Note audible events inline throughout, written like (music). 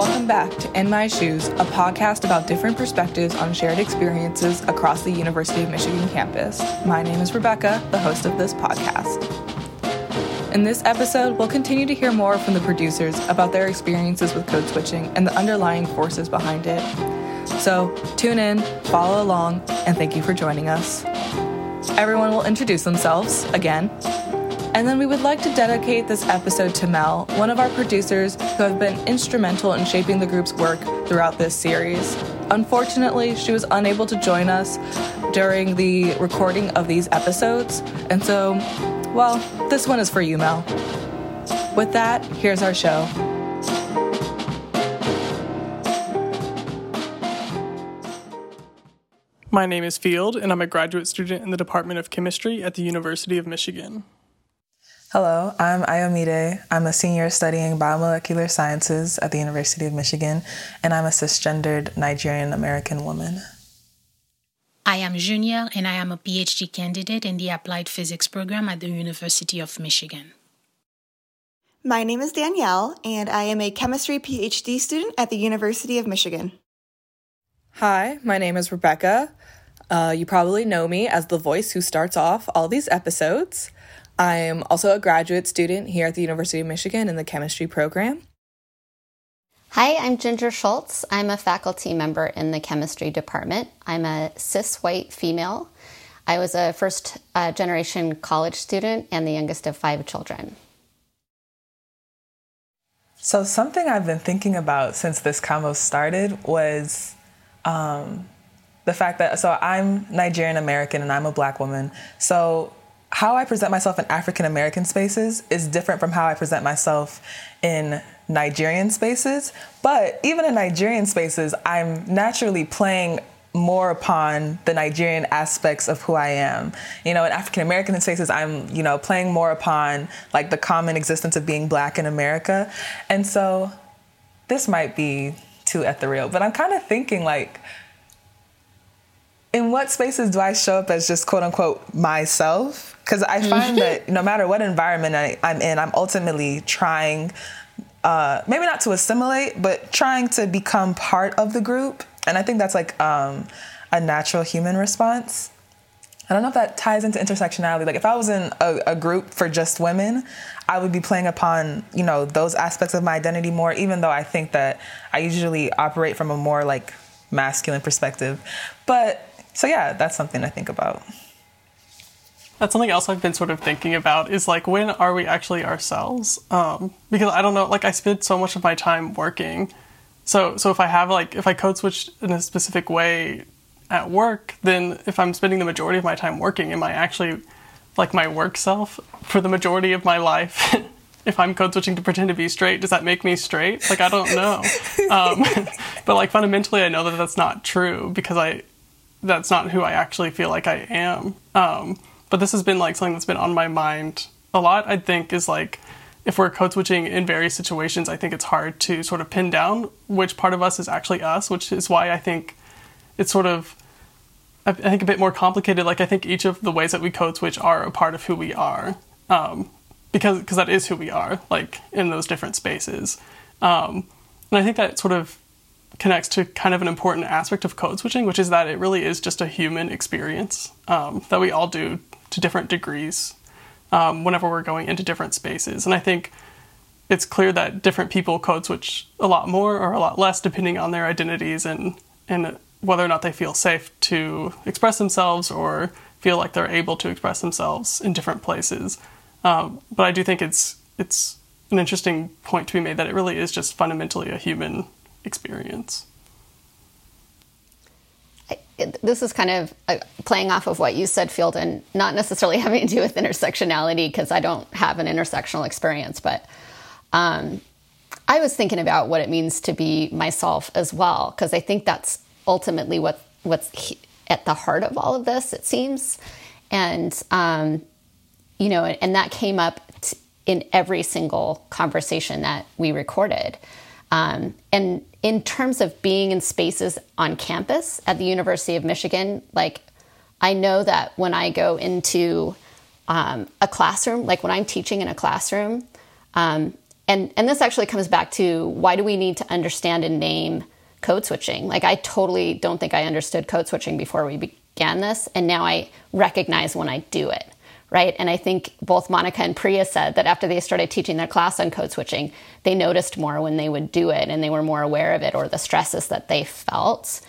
Welcome back to In My Shoes, a podcast about different perspectives on shared experiences across the University of Michigan campus. My name is Rebecca, the host of this podcast. In this episode, we'll continue to hear more from the producers about their experiences with code switching and the underlying forces behind it. So, tune in, follow along, and thank you for joining us. Everyone will introduce themselves again and then we would like to dedicate this episode to Mel, one of our producers who have been instrumental in shaping the group's work throughout this series. Unfortunately, she was unable to join us during the recording of these episodes, and so, well, this one is for you, Mel. With that, here's our show. My name is Field, and I'm a graduate student in the Department of Chemistry at the University of Michigan. Hello, I'm Ayomide. I'm a senior studying biomolecular sciences at the University of Michigan, and I'm a cisgendered Nigerian American woman. I am Junior, and I am a PhD candidate in the Applied Physics program at the University of Michigan. My name is Danielle, and I am a chemistry PhD student at the University of Michigan. Hi, my name is Rebecca. Uh, you probably know me as the voice who starts off all these episodes. I'm also a graduate student here at the University of Michigan in the chemistry program. Hi, I'm Ginger Shultz. I'm a faculty member in the chemistry department. I'm a cis white female. I was a first uh, generation college student and the youngest of five children. So, something I've been thinking about since this convo started was um, the fact that, so I'm Nigerian American and I'm a black woman. So, how I present myself in African American spaces is different from how I present myself in Nigerian spaces. But even in Nigerian spaces, I'm naturally playing more upon the Nigerian aspects of who I am. You know, in African American spaces, I'm, you know, playing more upon like the common existence of being black in America. And so this might be too ethereal, but I'm kind of thinking like, in what spaces do I show up as just quote unquote myself? Because I find that no matter what environment I, am in, I'm ultimately trying, uh, maybe not to assimilate, but trying to become part of the group. And I think that's like um, a natural human response. I don't know if that ties into intersectionality. Like if I was in a, a, group for just women, I would be playing upon, you know, those aspects of my identity more, even though I think that I usually operate from a more like masculine perspective. But so yeah, that's something to think about. That's something else I've been sort of thinking about is like when are we actually ourselves? Um, because I don't know, like I spend so much of my time working. So so if I have like if I code switch in a specific way at work, then if I'm spending the majority of my time working, am I actually like my work self for the majority of my life? (laughs) if I'm code switching to pretend to be straight, does that make me straight? Like I don't know. (laughs) um, (laughs) but like fundamentally, I know that that's not true because I that's not who I actually feel like I am. Um, but this has been like something that's been on my mind a lot. I think is like if we're code switching in various situations, I think it's hard to sort of pin down which part of us is actually us, which is why I think it's sort of I think a bit more complicated. Like I think each of the ways that we code switch are a part of who we are, um, because because that is who we are, like in those different spaces. Um, and I think that sort of connects to kind of an important aspect of code switching, which is that it really is just a human experience um, that we all do to different degrees um, whenever we're going into different spaces. And I think it's clear that different people code switch a lot more or a lot less depending on their identities and, and whether or not they feel safe to express themselves or feel like they're able to express themselves in different places. Um, but I do think it's it's an interesting point to be made that it really is just fundamentally a human experience this is kind of uh, playing off of what you said, Field, and not necessarily (laughs) having to do with intersectionality because I don't have an intersectional experience, but um, I was thinking about what it means to be myself as well because I think that's ultimately what what's at the heart of all of this. It seems, and um, you know, and that came up in every single conversation that we recorded. Um, and in terms of being in spaces on campus at the University of Michigan, like I know that when I go into um, a classroom, like when I'm teaching in a classroom, um, and and this actually comes back to why do we need to understand and name code switching? Like I totally don't think I understood code switching before we began this, and now I recognize when I do it right? And I think both Monica and Priya said that after they started teaching their class on code switching, they noticed more when they would do it and they were more aware of it or the stresses that they felt.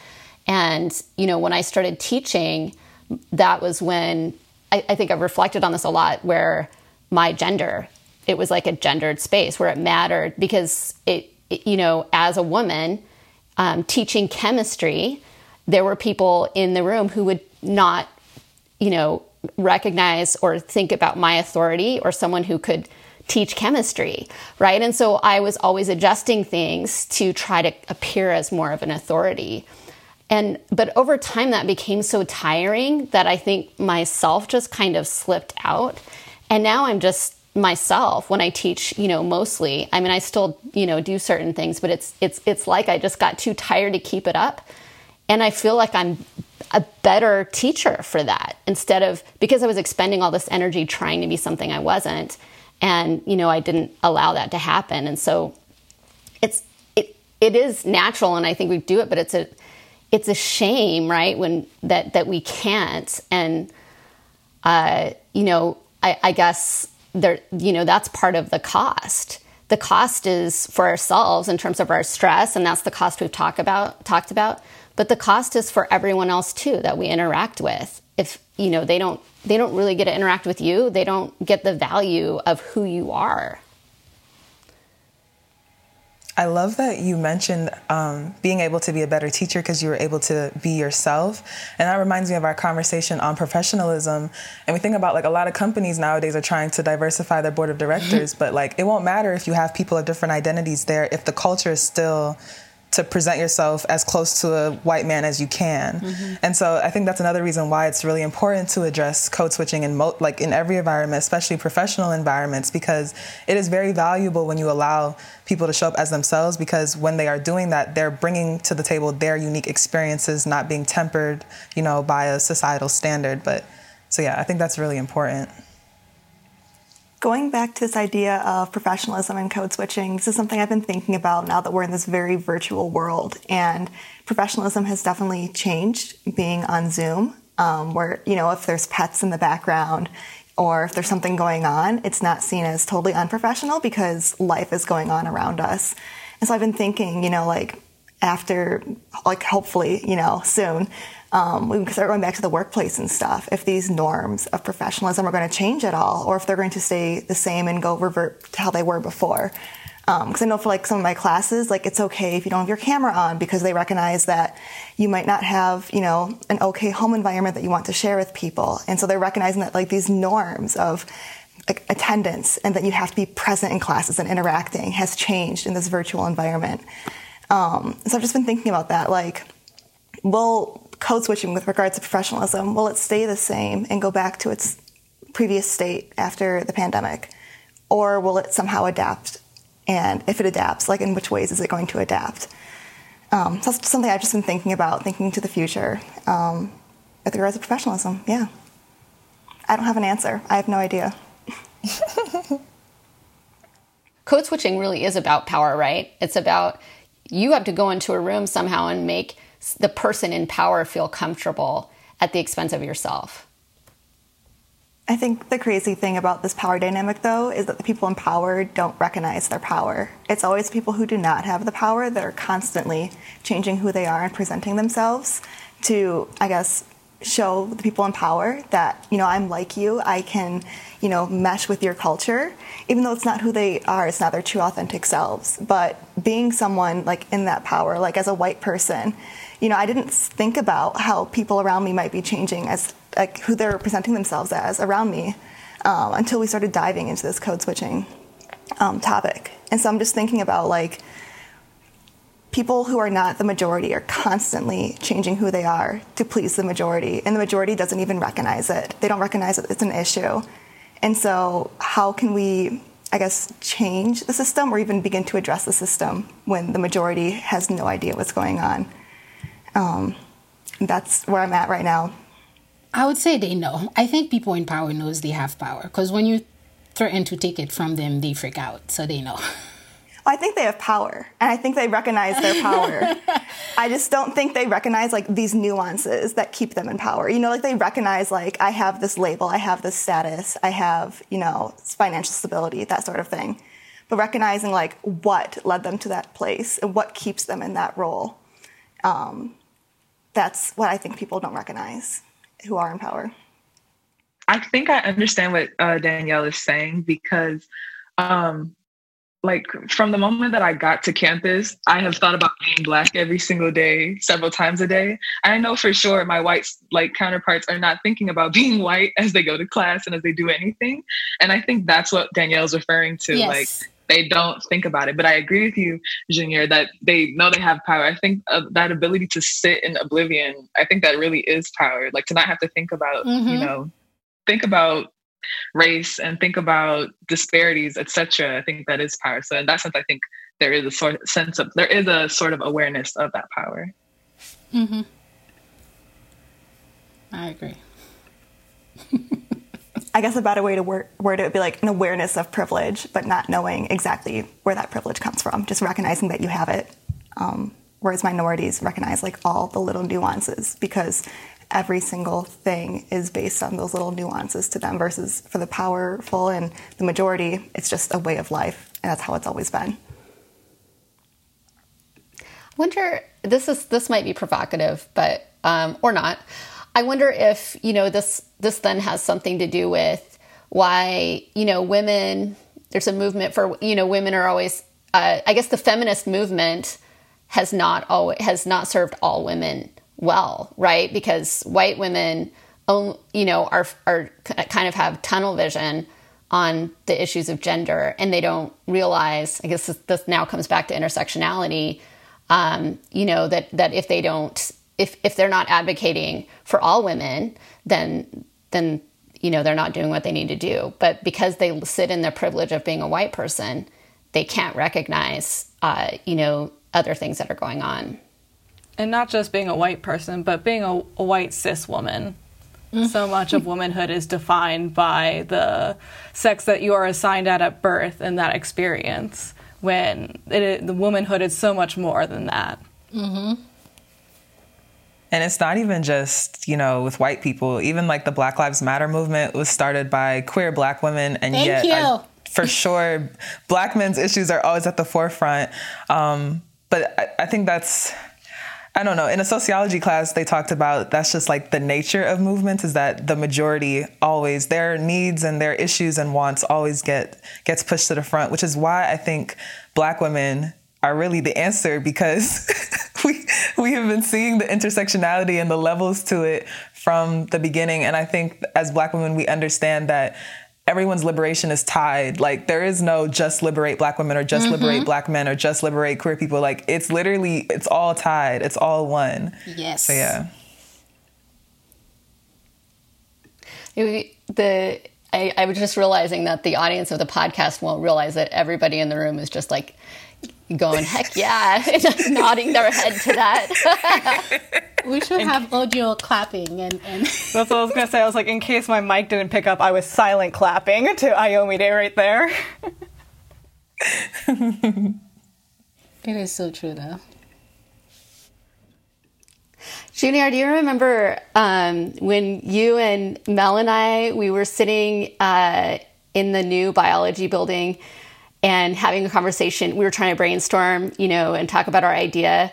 And, you know, when I started teaching, that was when I, I think I've reflected on this a lot where my gender, it was like a gendered space where it mattered because it, it you know, as a woman um, teaching chemistry, there were people in the room who would not, you know, recognize or think about my authority or someone who could teach chemistry, right? And so I was always adjusting things to try to appear as more of an authority. And but over time that became so tiring that I think myself just kind of slipped out. And now I'm just myself when I teach, you know, mostly. I mean, I still, you know, do certain things, but it's it's it's like I just got too tired to keep it up. And I feel like I'm a better teacher for that instead of because I was expending all this energy trying to be something I wasn't. And, you know, I didn't allow that to happen. And so it's, it, it is natural and I think we do it, but it's a, it's a shame, right? When that, that we can't. And, uh, you know, I, I guess there, you know, that's part of the cost the cost is for ourselves in terms of our stress and that's the cost we've talked about talked about but the cost is for everyone else too that we interact with if you know they don't they don't really get to interact with you they don't get the value of who you are I love that you mentioned um, being able to be a better teacher because you were able to be yourself. And that reminds me of our conversation on professionalism. And we think about like a lot of companies nowadays are trying to diversify their board of (laughs) directors, but like it won't matter if you have people of different identities there if the culture is still to present yourself as close to a white man as you can. Mm-hmm. And so I think that's another reason why it's really important to address code switching in mo- like in every environment, especially professional environments because it is very valuable when you allow people to show up as themselves because when they are doing that they're bringing to the table their unique experiences not being tempered, you know, by a societal standard, but so yeah, I think that's really important going back to this idea of professionalism and code switching, this is something I've been thinking about now that we're in this very virtual world. And professionalism has definitely changed being on Zoom, um, where, you know, if there's pets in the background or if there's something going on, it's not seen as totally unprofessional because life is going on around us. And so I've been thinking, you know, like after, like hopefully, you know, soon, um, we can start going back to the workplace and stuff. If these norms of professionalism are going to change at all, or if they're going to stay the same and go revert to how they were before. Because um, I know for like some of my classes, like it's okay if you don't have your camera on because they recognize that you might not have, you know, an okay home environment that you want to share with people, and so they're recognizing that like these norms of like attendance and that you have to be present in classes and interacting has changed in this virtual environment. Um, so I've just been thinking about that, like, will code switching with regards to professionalism, will it stay the same and go back to its previous state after the pandemic? Or will it somehow adapt? And if it adapts, like in which ways is it going to adapt? Um, so that's something I've just been thinking about, thinking to the future um, with regards to professionalism. Yeah. I don't have an answer. I have no idea. (laughs) Code switching really is about power, right? It's about you have to go into a room somehow and make the person in power feel comfortable at the expense of yourself. I think the crazy thing about this power dynamic, though, is that the people in power don't recognize their power. It's always people who do not have the power that are constantly changing who they are and presenting themselves to, I guess, show the people in power that, you know, I'm like you, I can, you know, mesh with your culture, even though it's not who they are, it's not their true authentic selves. But being someone like in that power, like as a white person, you know, I didn't think about how people around me might be changing as like who they're presenting themselves as around me um, until we started diving into this code switching um, topic. And so I'm just thinking about like people who are not the majority are constantly changing who they are to please the majority, and the majority doesn't even recognize it. They don't recognize that it's an issue. And so, how can we, I guess, change the system or even begin to address the system when the majority has no idea what's going on? Um, that's where I'm at right now. I would say they know. I think people in power knows they have power because when you threaten to take it from them, they freak out. So they know. (laughs) I think they have power, and I think they recognize their power. (laughs) I just don't think they recognize like these nuances that keep them in power. You know, like they recognize like I have this label, I have this status, I have you know financial stability, that sort of thing. But recognizing like what led them to that place and what keeps them in that role, um, that's what I think people don't recognize who are in power. I think I understand what uh, Danielle is saying because um, like from the moment that I got to campus, I have thought about being black every single day, several times a day. I know for sure my white like counterparts are not thinking about (laughs) being white as they go to class and as they do anything. And I think that's what Danielle's referring to. Yes. Like they don't think about it. But I agree with you, Junior, that they know they have power. I think uh, that ability to sit in oblivion, I think that really is power. Like to not have to think about, mm-hmm. you know, think about race and think about disparities, etc. I think that is power. So in that sense, I think there is a sort of sense of there is a sort of awareness of that power. Mm-hmm. I agree. (laughs) I guess a better way to word, word it would be like an awareness of privilege, but not knowing exactly where that privilege comes from. Just recognizing that you have it. Um, whereas minorities recognize like all the little nuances because every single thing is based on those little nuances to them versus for the powerful and the majority it's just a way of life and that's how it's always been. I wonder this is this might be provocative but um, or not. I wonder if you know this this then has something to do with why you know women there's a movement for you know women are always uh, i guess the feminist movement has not always has not served all women well, right? Because white women, you know, are are kind of have tunnel vision on the issues of gender, and they don't realize. I guess this, this now comes back to intersectionality. Um, you know that that if they don't, if if they're not advocating for all women, then then you know they're not doing what they need to do. But because they sit in the privilege of being a white person, they can't recognize, uh, you know, other things that are going on and not just being a white person, but being a, a white cis woman. Mm-hmm. So much of womanhood is defined by the sex that you are assigned at at birth and that experience. When it, the womanhood is so much more than that. Mm-hmm. And it's not even just, you know, with white people. Even like the Black Lives Matter movement was started by queer black women. And Thank yet, I, for sure, black men's issues are always at the forefront. Um, but I, I think that's I don't know. In a sociology class, they talked about that's just like the nature of movements is that the majority always their needs and their issues and wants always get gets pushed to the front, which is why I think black women are really the answer because (laughs) we we have been seeing the intersectionality and the levels to it from the beginning and I think as black women we understand that everyone's liberation is tied. Like there is no just liberate black women or just mm-hmm. liberate black men or just liberate queer people. Like it's literally it's all tied. It's all one. Yes. So yeah. The I, I was just realizing that the audience of the podcast won't realize that everybody in the room is just like going, heck yeah, (laughs) nodding their head to that. (laughs) we should have audio clapping and, and (laughs) That's what I was gonna say. I was like, in case my mic didn't pick up, I was silent clapping to Ayomide right there. it is so true though. Junior, do you remember um, when you and Mel and I we were sitting uh, in the new biology building and having a conversation. We were trying to brainstorm, you know, and talk about our idea.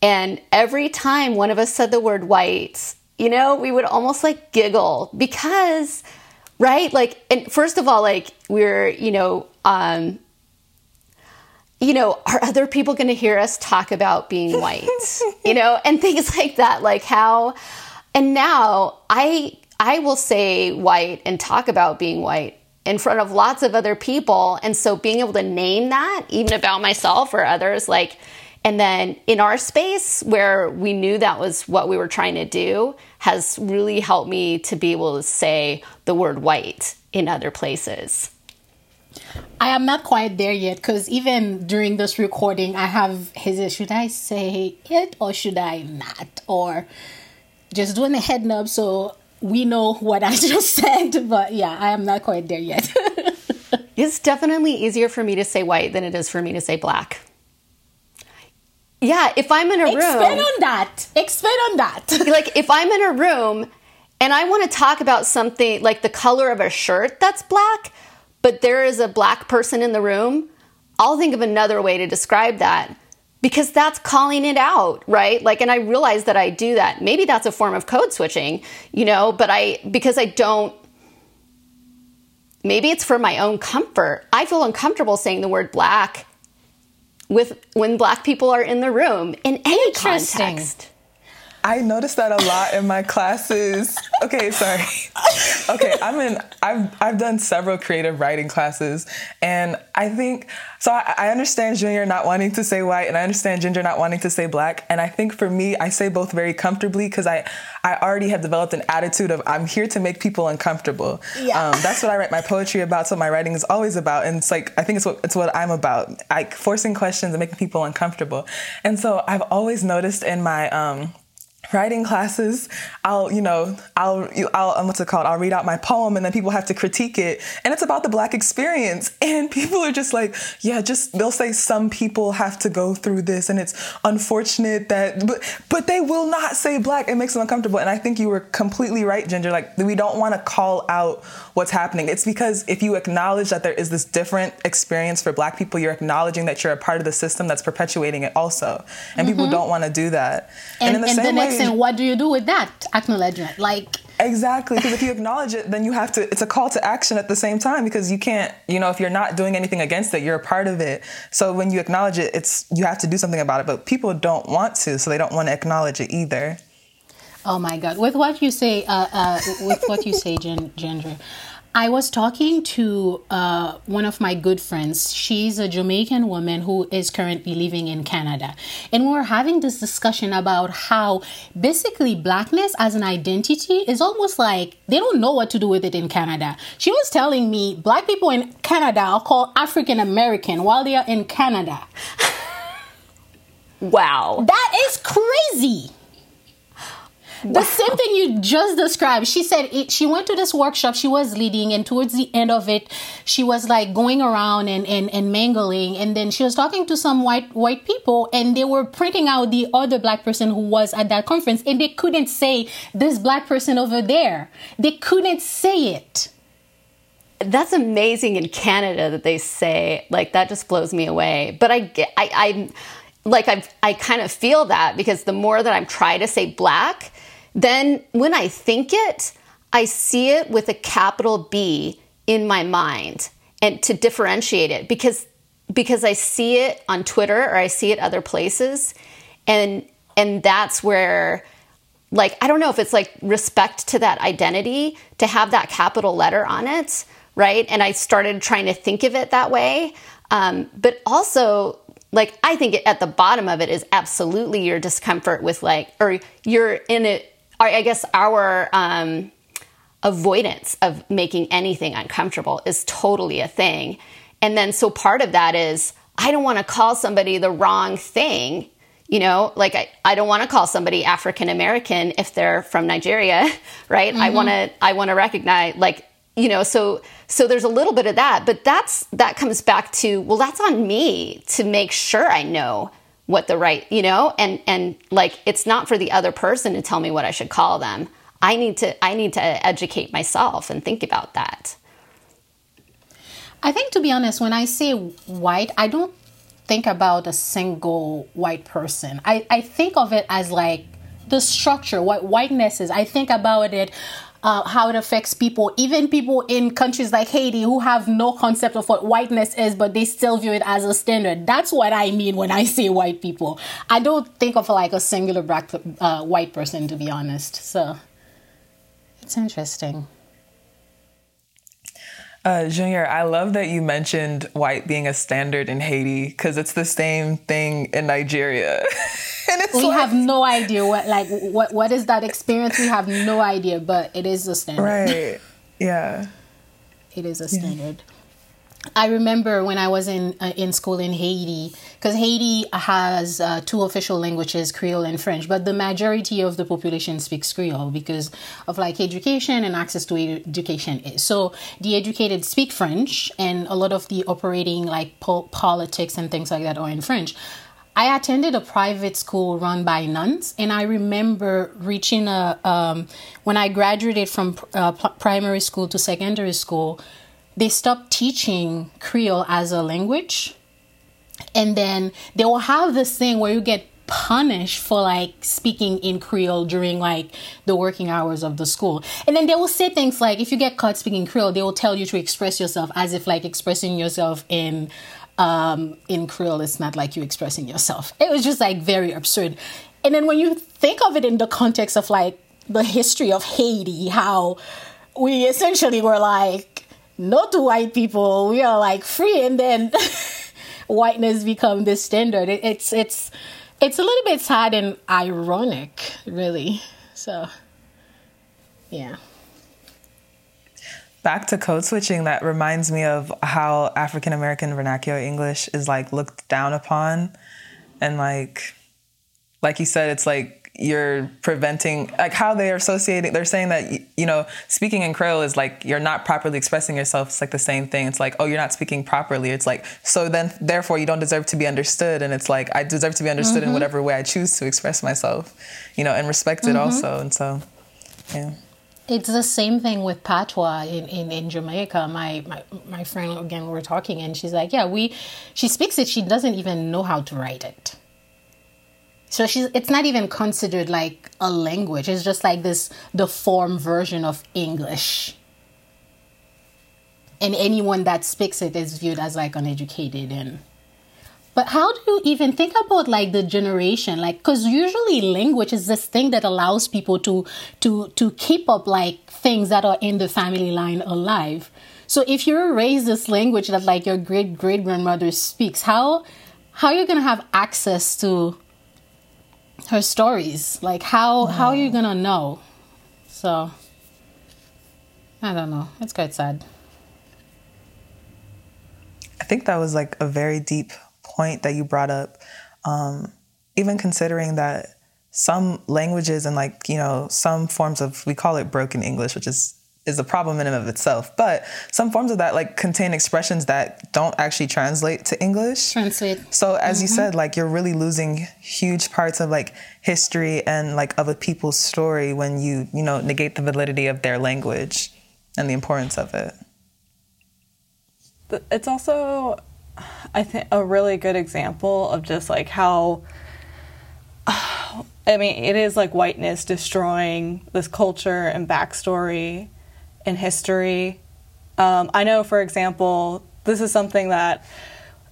And every time one of us said the word white, you know, we would almost like giggle because, right? Like, and first of all, like, we're, you know, um, you know, are other people going to hear us talk about being white? (laughs) you know, and things like that. Like how, and now I, I will say white and talk about being white in front of lots of other people. And so being able to name that, even about myself or others, like, and then in our space where we knew that was what we were trying to do, has really helped me to be able to say the word white in other places. I am not quite there yet because even during this recording, I have his should I say it or should I not? Or just doing a head nub so we know what I (laughs) just said, but yeah, I am not quite there yet. (laughs) It's definitely easier for me to say white than it is for me to say black. Yeah, if I'm in a room. Expand on that. Expand on that. (laughs) like if I'm in a room and I want to talk about something like the color of a shirt that's black, but there is a black person in the room, I'll think of another way to describe that because that's calling it out, right? Like, and I realize that I do that. Maybe that's a form of code switching, you know, but I, because I don't, maybe it's for my own comfort. I feel uncomfortable saying the word black with when black people are in the room in any context. I noticed that a lot in my classes. Okay, sorry. Okay, I'm in. I've I've done several creative writing classes, and I think so. I, I, understand Junior not wanting to say white, and I understand Ginger not wanting to say black. And I think for me, I say both very comfortably because I I already have developed an attitude of I'm here to make people uncomfortable. Yeah. Um, that's what I write my poetry about. So my writing is always about, and it's like I think it's what it's what I'm about, like forcing questions and making people uncomfortable. And so I've always noticed in my um, writing classes i'll you know i'll i'll um, what's it called? I'll read out my poem and then people have to critique it. And it's about the black experience. (laughs) And people are just like yeah just they'll say some people have to go through this and it's unfortunate that but but they will not say black. It makes them uncomfortable. And i think you were completely right ginger. Like we don't want to call out what's happening. It's because if you acknowledge that there is this different experience for black people you're acknowledging that you're a part of the system that's perpetuating it also. And mm-hmm. people don't want to do that. And, and in the same way and what do you do with that acknowledgement? Like Exactly, because if you acknowledge it, then you have to. It's a call to action at the same time because you can't. You know, if you're not doing anything against it, you're a part of it. So when you acknowledge it, it's you have to do something about it. But people don't want to, so they don't want to acknowledge it either. Oh my God! With what you say, uh, uh, with what you say, Ginger, I was talking to uh, one of my good friends. She's a Jamaican woman who is currently living in Canada. And we were having this discussion about how basically blackness as an identity is almost like they don't know what to do with it in Canada. She was telling me black people in Canada are called African American while they are in Canada. (laughs) wow. That is crazy. The same thing you just described. She said it, she went to this workshop she was leading, and towards the end of it, she was like going around and, and, and mangling. And then she was talking to some white white people, and they were printing out the other black person who was at that conference, and they couldn't say this black person over there. They couldn't say it. That's amazing in Canada that they say like that. Just blows me away. But I get I. I like I've, I kind of feel that because the more that I'm trying to say black, then when I think it, I see it with a capital B in my mind and to differentiate it because because I see it on Twitter or I see it other places and and that's where like I don't know if it's like respect to that identity to have that capital letter on it, right? And I started trying to think of it that way. Um, but also like I think at the bottom of it is absolutely your discomfort with like or you're in it I guess our um, avoidance of making anything uncomfortable is totally a thing. And then, so part of that is I don't want to call somebody the wrong thing. You know, like I, I don't want to call somebody African American if they're from Nigeria, (laughs) right? Mm-hmm. I want to I want to recognize like you know so so there's a little bit of that but that's that comes back to well that's on me to make sure i know what the right, you know, and and like it's not for the other person to tell me what I should call them. I need to I need to educate myself and think about that. I think to be honest, when I say white, I don't think about a single white person. I, I think of it as like the structure, what whiteness is. I think about it uh, how it affects people, even people in countries like Haiti who have no concept of what whiteness is, but they still view it as a standard. That's what I mean when I say white people. I don't think of like a singular black uh, white person, to be honest. So it's interesting. Uh, Junior, I love that you mentioned white being a standard in Haiti because it's the same thing in Nigeria. (laughs) we like, have no idea what like what what is that experience. We have no idea, but it is a standard. Right. Yeah. It is a standard. I remember when I was in uh, in school in Haiti, because Haiti has uh, two official languages, Creole and French, but the majority of the population speaks Creole because of like education and access to education. So the educated speak French, and a lot of the operating like po- politics and things like that are in French. I attended a private school run by nuns, and I remember reaching a um, when I graduated from uh, primary school to secondary school they stopped teaching Creole as a language. And then they will have this thing where you get punished for like speaking in Creole during like the working hours of the school. And then they will say things like if you get caught speaking Creole, they will tell you to express yourself as if like expressing yourself in um in Creole it's not like you expressing yourself. It was just like very absurd. And then when you think of it in the context of like the history of Haiti, how we essentially were like not to white people. We are like free, and then (laughs) whiteness become the standard. It, it's it's it's a little bit sad and ironic, really. So, yeah. Back to code switching, that reminds me of how African American vernacular English is like looked down upon, and like, like you said, it's like you're preventing like how they're associating they're saying that you know speaking in creole is like you're not properly expressing yourself. It's like the same thing. It's like oh you're not speaking properly. It's like so then therefore you don't deserve to be understood. And it's like i deserve to be understood mm-hmm. in whatever way i choose to express myself you know and respected mm-hmm. also. And so yeah it's the same thing with patois in, in, in Jamaica. My, my my friend again we were talking and she's like, Yeah, we she speaks it, she doesn't even know how to write it. So she's it's not even considered like a language. It's just like this the form version of English. And anyone that speaks it is viewed as like uneducated and but how do you even think about like the generation like cuz usually language is this thing that allows people to to to keep up like things that are in the family line alive. So if you're raised this language that like your great great grandmother speaks, how how are you to have access to her stories. Like how wow. how are you gonna know? So I don't know. It's quite sad. I think that was like a very deep point that you brought up. Um, even considering that some languages and like you know some forms of we call it broken English, which is is a problem in and of itself. But some forms of that like contain expressions that don't actually translate to English. Translate. So as mm-hmm. you said, like you're really losing huge parts of like history and like of a people's story when you, you know, negate the validity of their language and the importance of it. It's also I think a really good example of just like how (sighs) I mean, it is like whiteness destroying this culture and backstory and history. Um, I know, for example, this is something that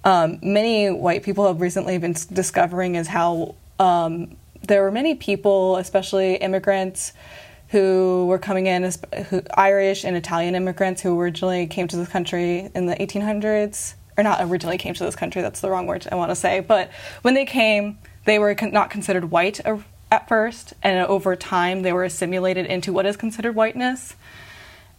um, many white people have recently been discovering is how um, there were many people, especially immigrants, who were coming in, who, Irish and Italian immigrants who originally came to this country in the 1800s, or not originally came to this country, that's the wrong word I want to say, but when they came, they were con- not considered white at first, and over time they were assimilated into what is considered whiteness.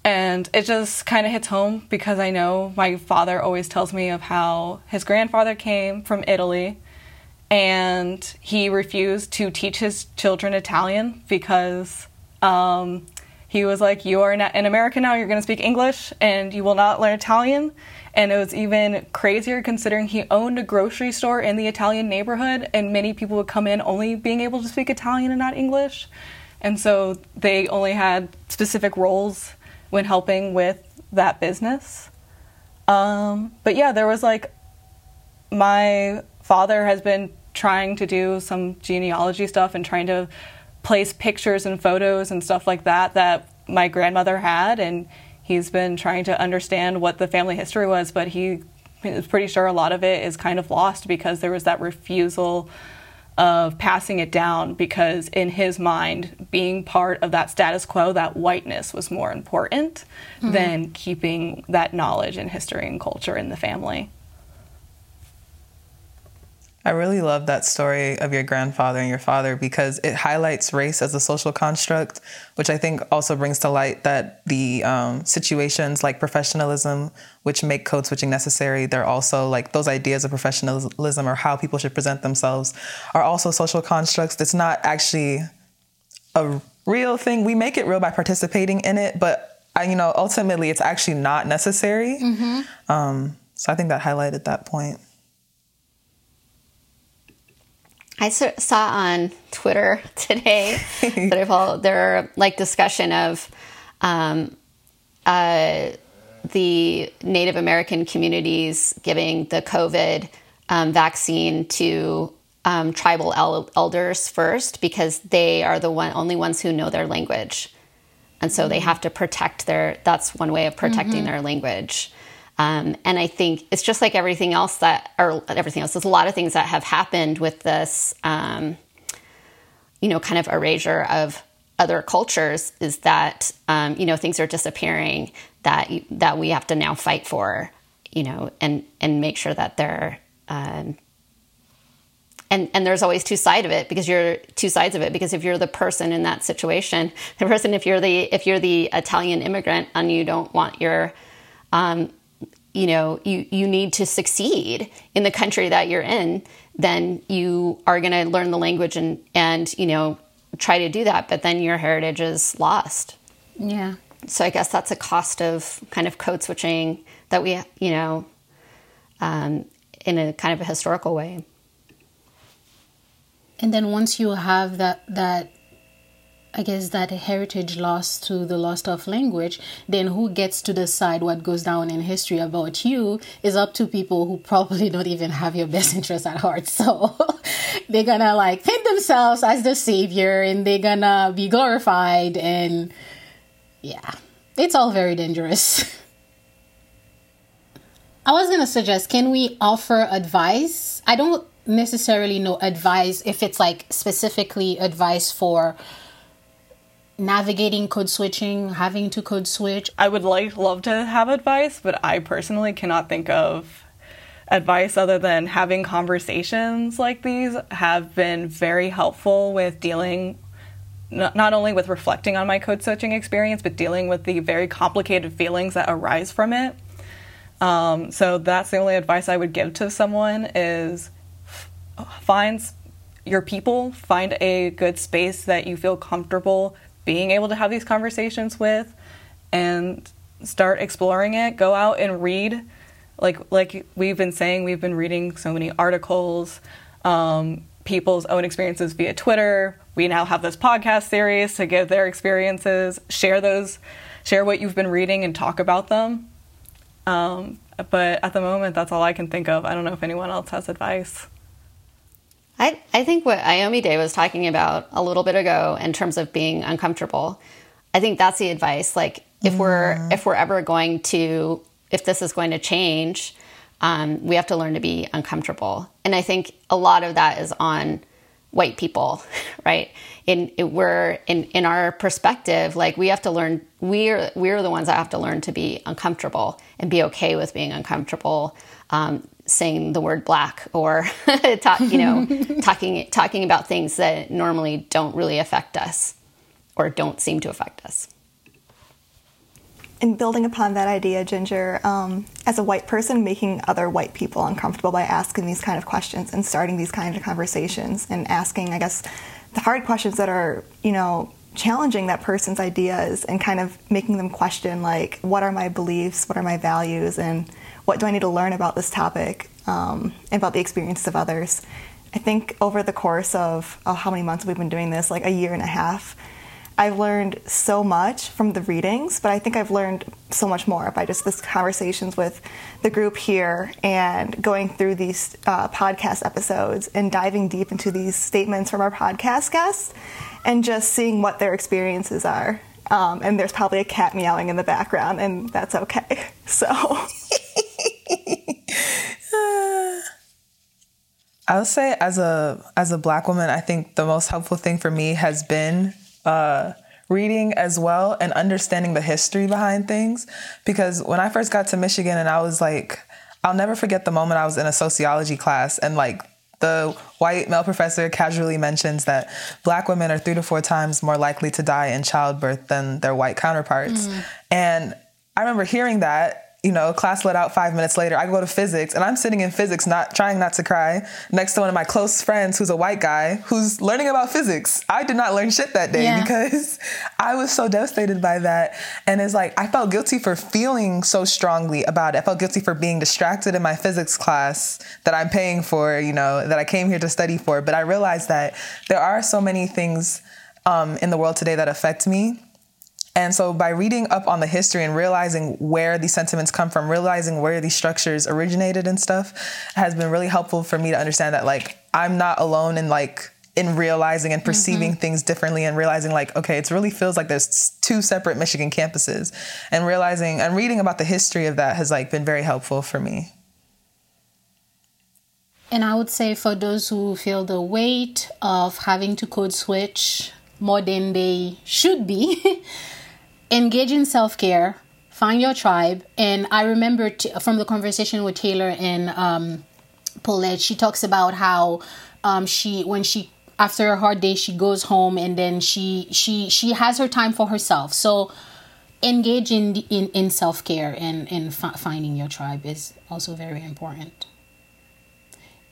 And it just kind of hits home because I know my father always tells me of how his grandfather came from Italy and he refused to teach his children Italian because um, he was like, You are in America now, you're going to speak English and you will not learn Italian. And it was even crazier considering he owned a grocery store in the Italian neighborhood, and many people would come in only being able to speak Italian and not English. And so they only had specific roles when helping with that business. Um, but yeah, there was like my father has been trying to do some genealogy stuff and trying to place pictures and photos and stuff like that that my grandmother had and he's been trying to understand what the family history was but he is pretty sure a lot of it is kind of lost because there was that refusal of passing it down because in his mind being part of that status quo that whiteness was more important mm-hmm. than keeping that knowledge and history and culture in the family I really love that story of your grandfather and your father because it highlights race as a social construct, which I think also brings to light that the um, situations like professionalism, which make code switching necessary, they're also like those ideas of professionalism or how people should present themselves are also social constructs. It's not actually a real thing. We make it real by participating in it, but I, you know, ultimately, it's actually not necessary. Mm-hmm. Um, so I think that highlighted that point. I saw on Twitter (laughs) today that I've all there like discussion of um, uh, the Native American communities giving the COVID um, vaccine to um, tribal el- elders first because they are the one only ones who know their language, and so mm-hmm. they have to protect their. That's one way of protecting mm-hmm. their language. Um, and I think it's just like everything else that, or everything else. There's a lot of things that have happened with this, um, you know, kind of erasure of other cultures. Is that um, you know things are disappearing that that we have to now fight for, you know, and and make sure that they're. Um, and and there's always two sides of it because you're two sides of it because if you're the person in that situation, (laughs) the person if you're the if you're the Italian immigrant and you don't want your um, you know you you need to succeed in the country that you're in then you are going to learn the language and and you know try to do that but then your heritage is lost. Yeah. So i guess that's a cost of kind of code switching that we you know um, in a kind of a historical way. And then once you have that that I guess that heritage lost to the loss of language, then who gets to decide what goes down in history about you is up to people who probably (laughs) don't even have your best interest at heart. (laughs) So they're gonna like paint themselves as the savior and they're gonna be glorified and yeah, it's all very dangerous. (laughs) I was gonna suggest, can we offer advice? I don't necessarily know advice if it's like specifically advice for navigating code switching, having to code switch? I would like love to have advice, but I personally cannot think of advice other than having conversations like these have been very helpful with dealing not only with reflecting on my code switching experience, but dealing with the very complicated feelings that arise from it. Um, so that's the only advice I would give to someone is find your people, find a good space that you feel comfortable being able to have these conversations with and start exploring it. Go out and read. Like like we've been saying, we've been reading so many articles, um, people's own experiences via Twitter. We now have this podcast series to give their experiences, share those, share what you've been reading, and talk about them. Um, but at the moment, that's all I can think of. I don't know if anyone else has advice. I, I think what Ayomide was talking about a little bit ago in terms of being uncomfortable, I think that's the advice. Like if mm. we're if we're ever going to if this is going to change, um, we have to learn to be uncomfortable. And I think a lot of that is on white people, (laughs) right? In it, we're in in our perspective, like we have to learn. We're we're the ones that have to learn to be uncomfortable and be okay with being uncomfortable. Um, saying the word black or (laughs) talk, you know (laughs) talking talking about things that normally don't really affect us or don't seem to affect us. And building upon that idea ginger um, as a white person making other white people uncomfortable by asking these kind of questions and starting these kind of conversations and asking i guess the hard questions that are you know challenging that person's ideas and kind of making them question like what are my beliefs what are my values and what do I need to learn about this topic um, and about the experiences of others. I think over the course of oh, how many months we've been doing this, like a year and a half, I've learned so much from the readings, but I think I've learned so much more by just this conversations with the group here and going through these uh, podcast episodes and diving deep into these statements from our podcast guests and just seeing what their experiences are. Um, and there's probably a cat meowing in the background, and that's okay. (laughs) So. (laughs) I'll say as a as a black woman, I think the most helpful thing for me has been uh, reading as well and understanding the history behind things. Because when I first got to Michigan and I was like, I'll never forget the moment I was in a sociology class and like the white male professor casually mentions that black women are three to four times more likely to die in childbirth than their white counterparts. Mm. And I remember hearing that you know, class let out five minutes later. I go to physics and I'm sitting in physics, not trying not to cry, next to one of my close friends who's a white guy who's learning about physics. I did not learn shit that day yeah. because I was so devastated by that. And it's like, I felt guilty for feeling so strongly about it. I felt guilty for being distracted in my physics class that I'm paying for, you know, that I came here to study for. But I realized that there are so many things um, in the world today that affect me and so by reading up on the history and realizing where these sentiments come from, realizing where these structures originated and stuff has been really helpful for me to understand that like I'm not alone in like in realizing and perceiving mm-hmm. things differently and realizing like okay it really feels like there's two separate michigan campuses and realizing and reading about the history of that has like been very helpful for me and i would say for those who feel the weight of having to code switch more than they should be (laughs) engage in self care, find your tribe. And I remember t- from the conversation with Taylor and um, Paulette, she talks about how um, she, when she, after a hard day, she goes home and then she, she, she has her time for herself. So engage in, in, in self care and, and finding your tribe is also very important.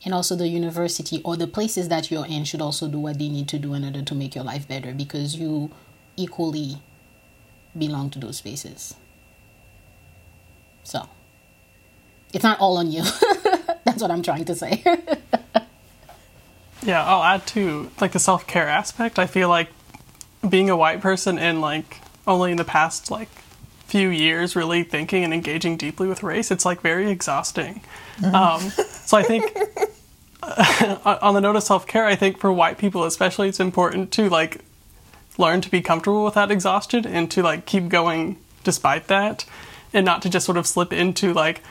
And also, the university or the places that you're in should also do what they need to do in order to make your life better because you equally belong to those spaces. So it's not all on you. (laughs) That's what I'm trying to say. (laughs) yeah, I'll add to like the self care aspect. I feel like being a white person in like only in the past like few years really thinking and engaging deeply with race, it's like very exhausting. Mm-hmm. Um, so I think (laughs) on the note of self care, I think for white people especially, it's important to like learn to be comfortable with that exhaustion and to like keep going despite that and not to just sort of slip into like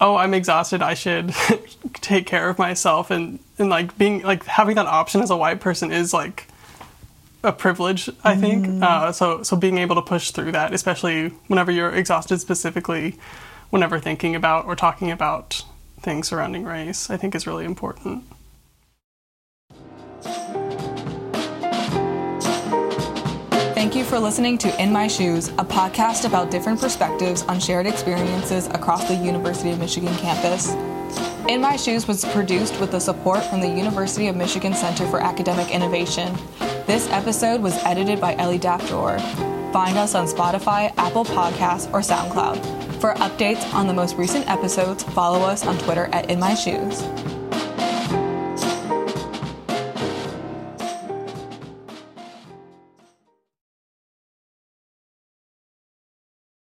oh i'm exhausted i should (laughs) take care of myself and and like being like having that option as a white person is like a privilege i think mm. uh, so so being able to push through that especially whenever you're exhausted specifically whenever thinking about or talking about things surrounding race i think is really important Thank you for listening to In My Shoes, a podcast about different perspectives on shared experiences across the University of Michigan campus. In My Shoes was produced with the support from the University of Michigan Center for Academic Innovation. This episode was edited by Ellie Dafdor. Find us on Spotify, Apple Podcasts, or SoundCloud. For updates on the most recent episodes, follow us on Twitter at In My Shoes.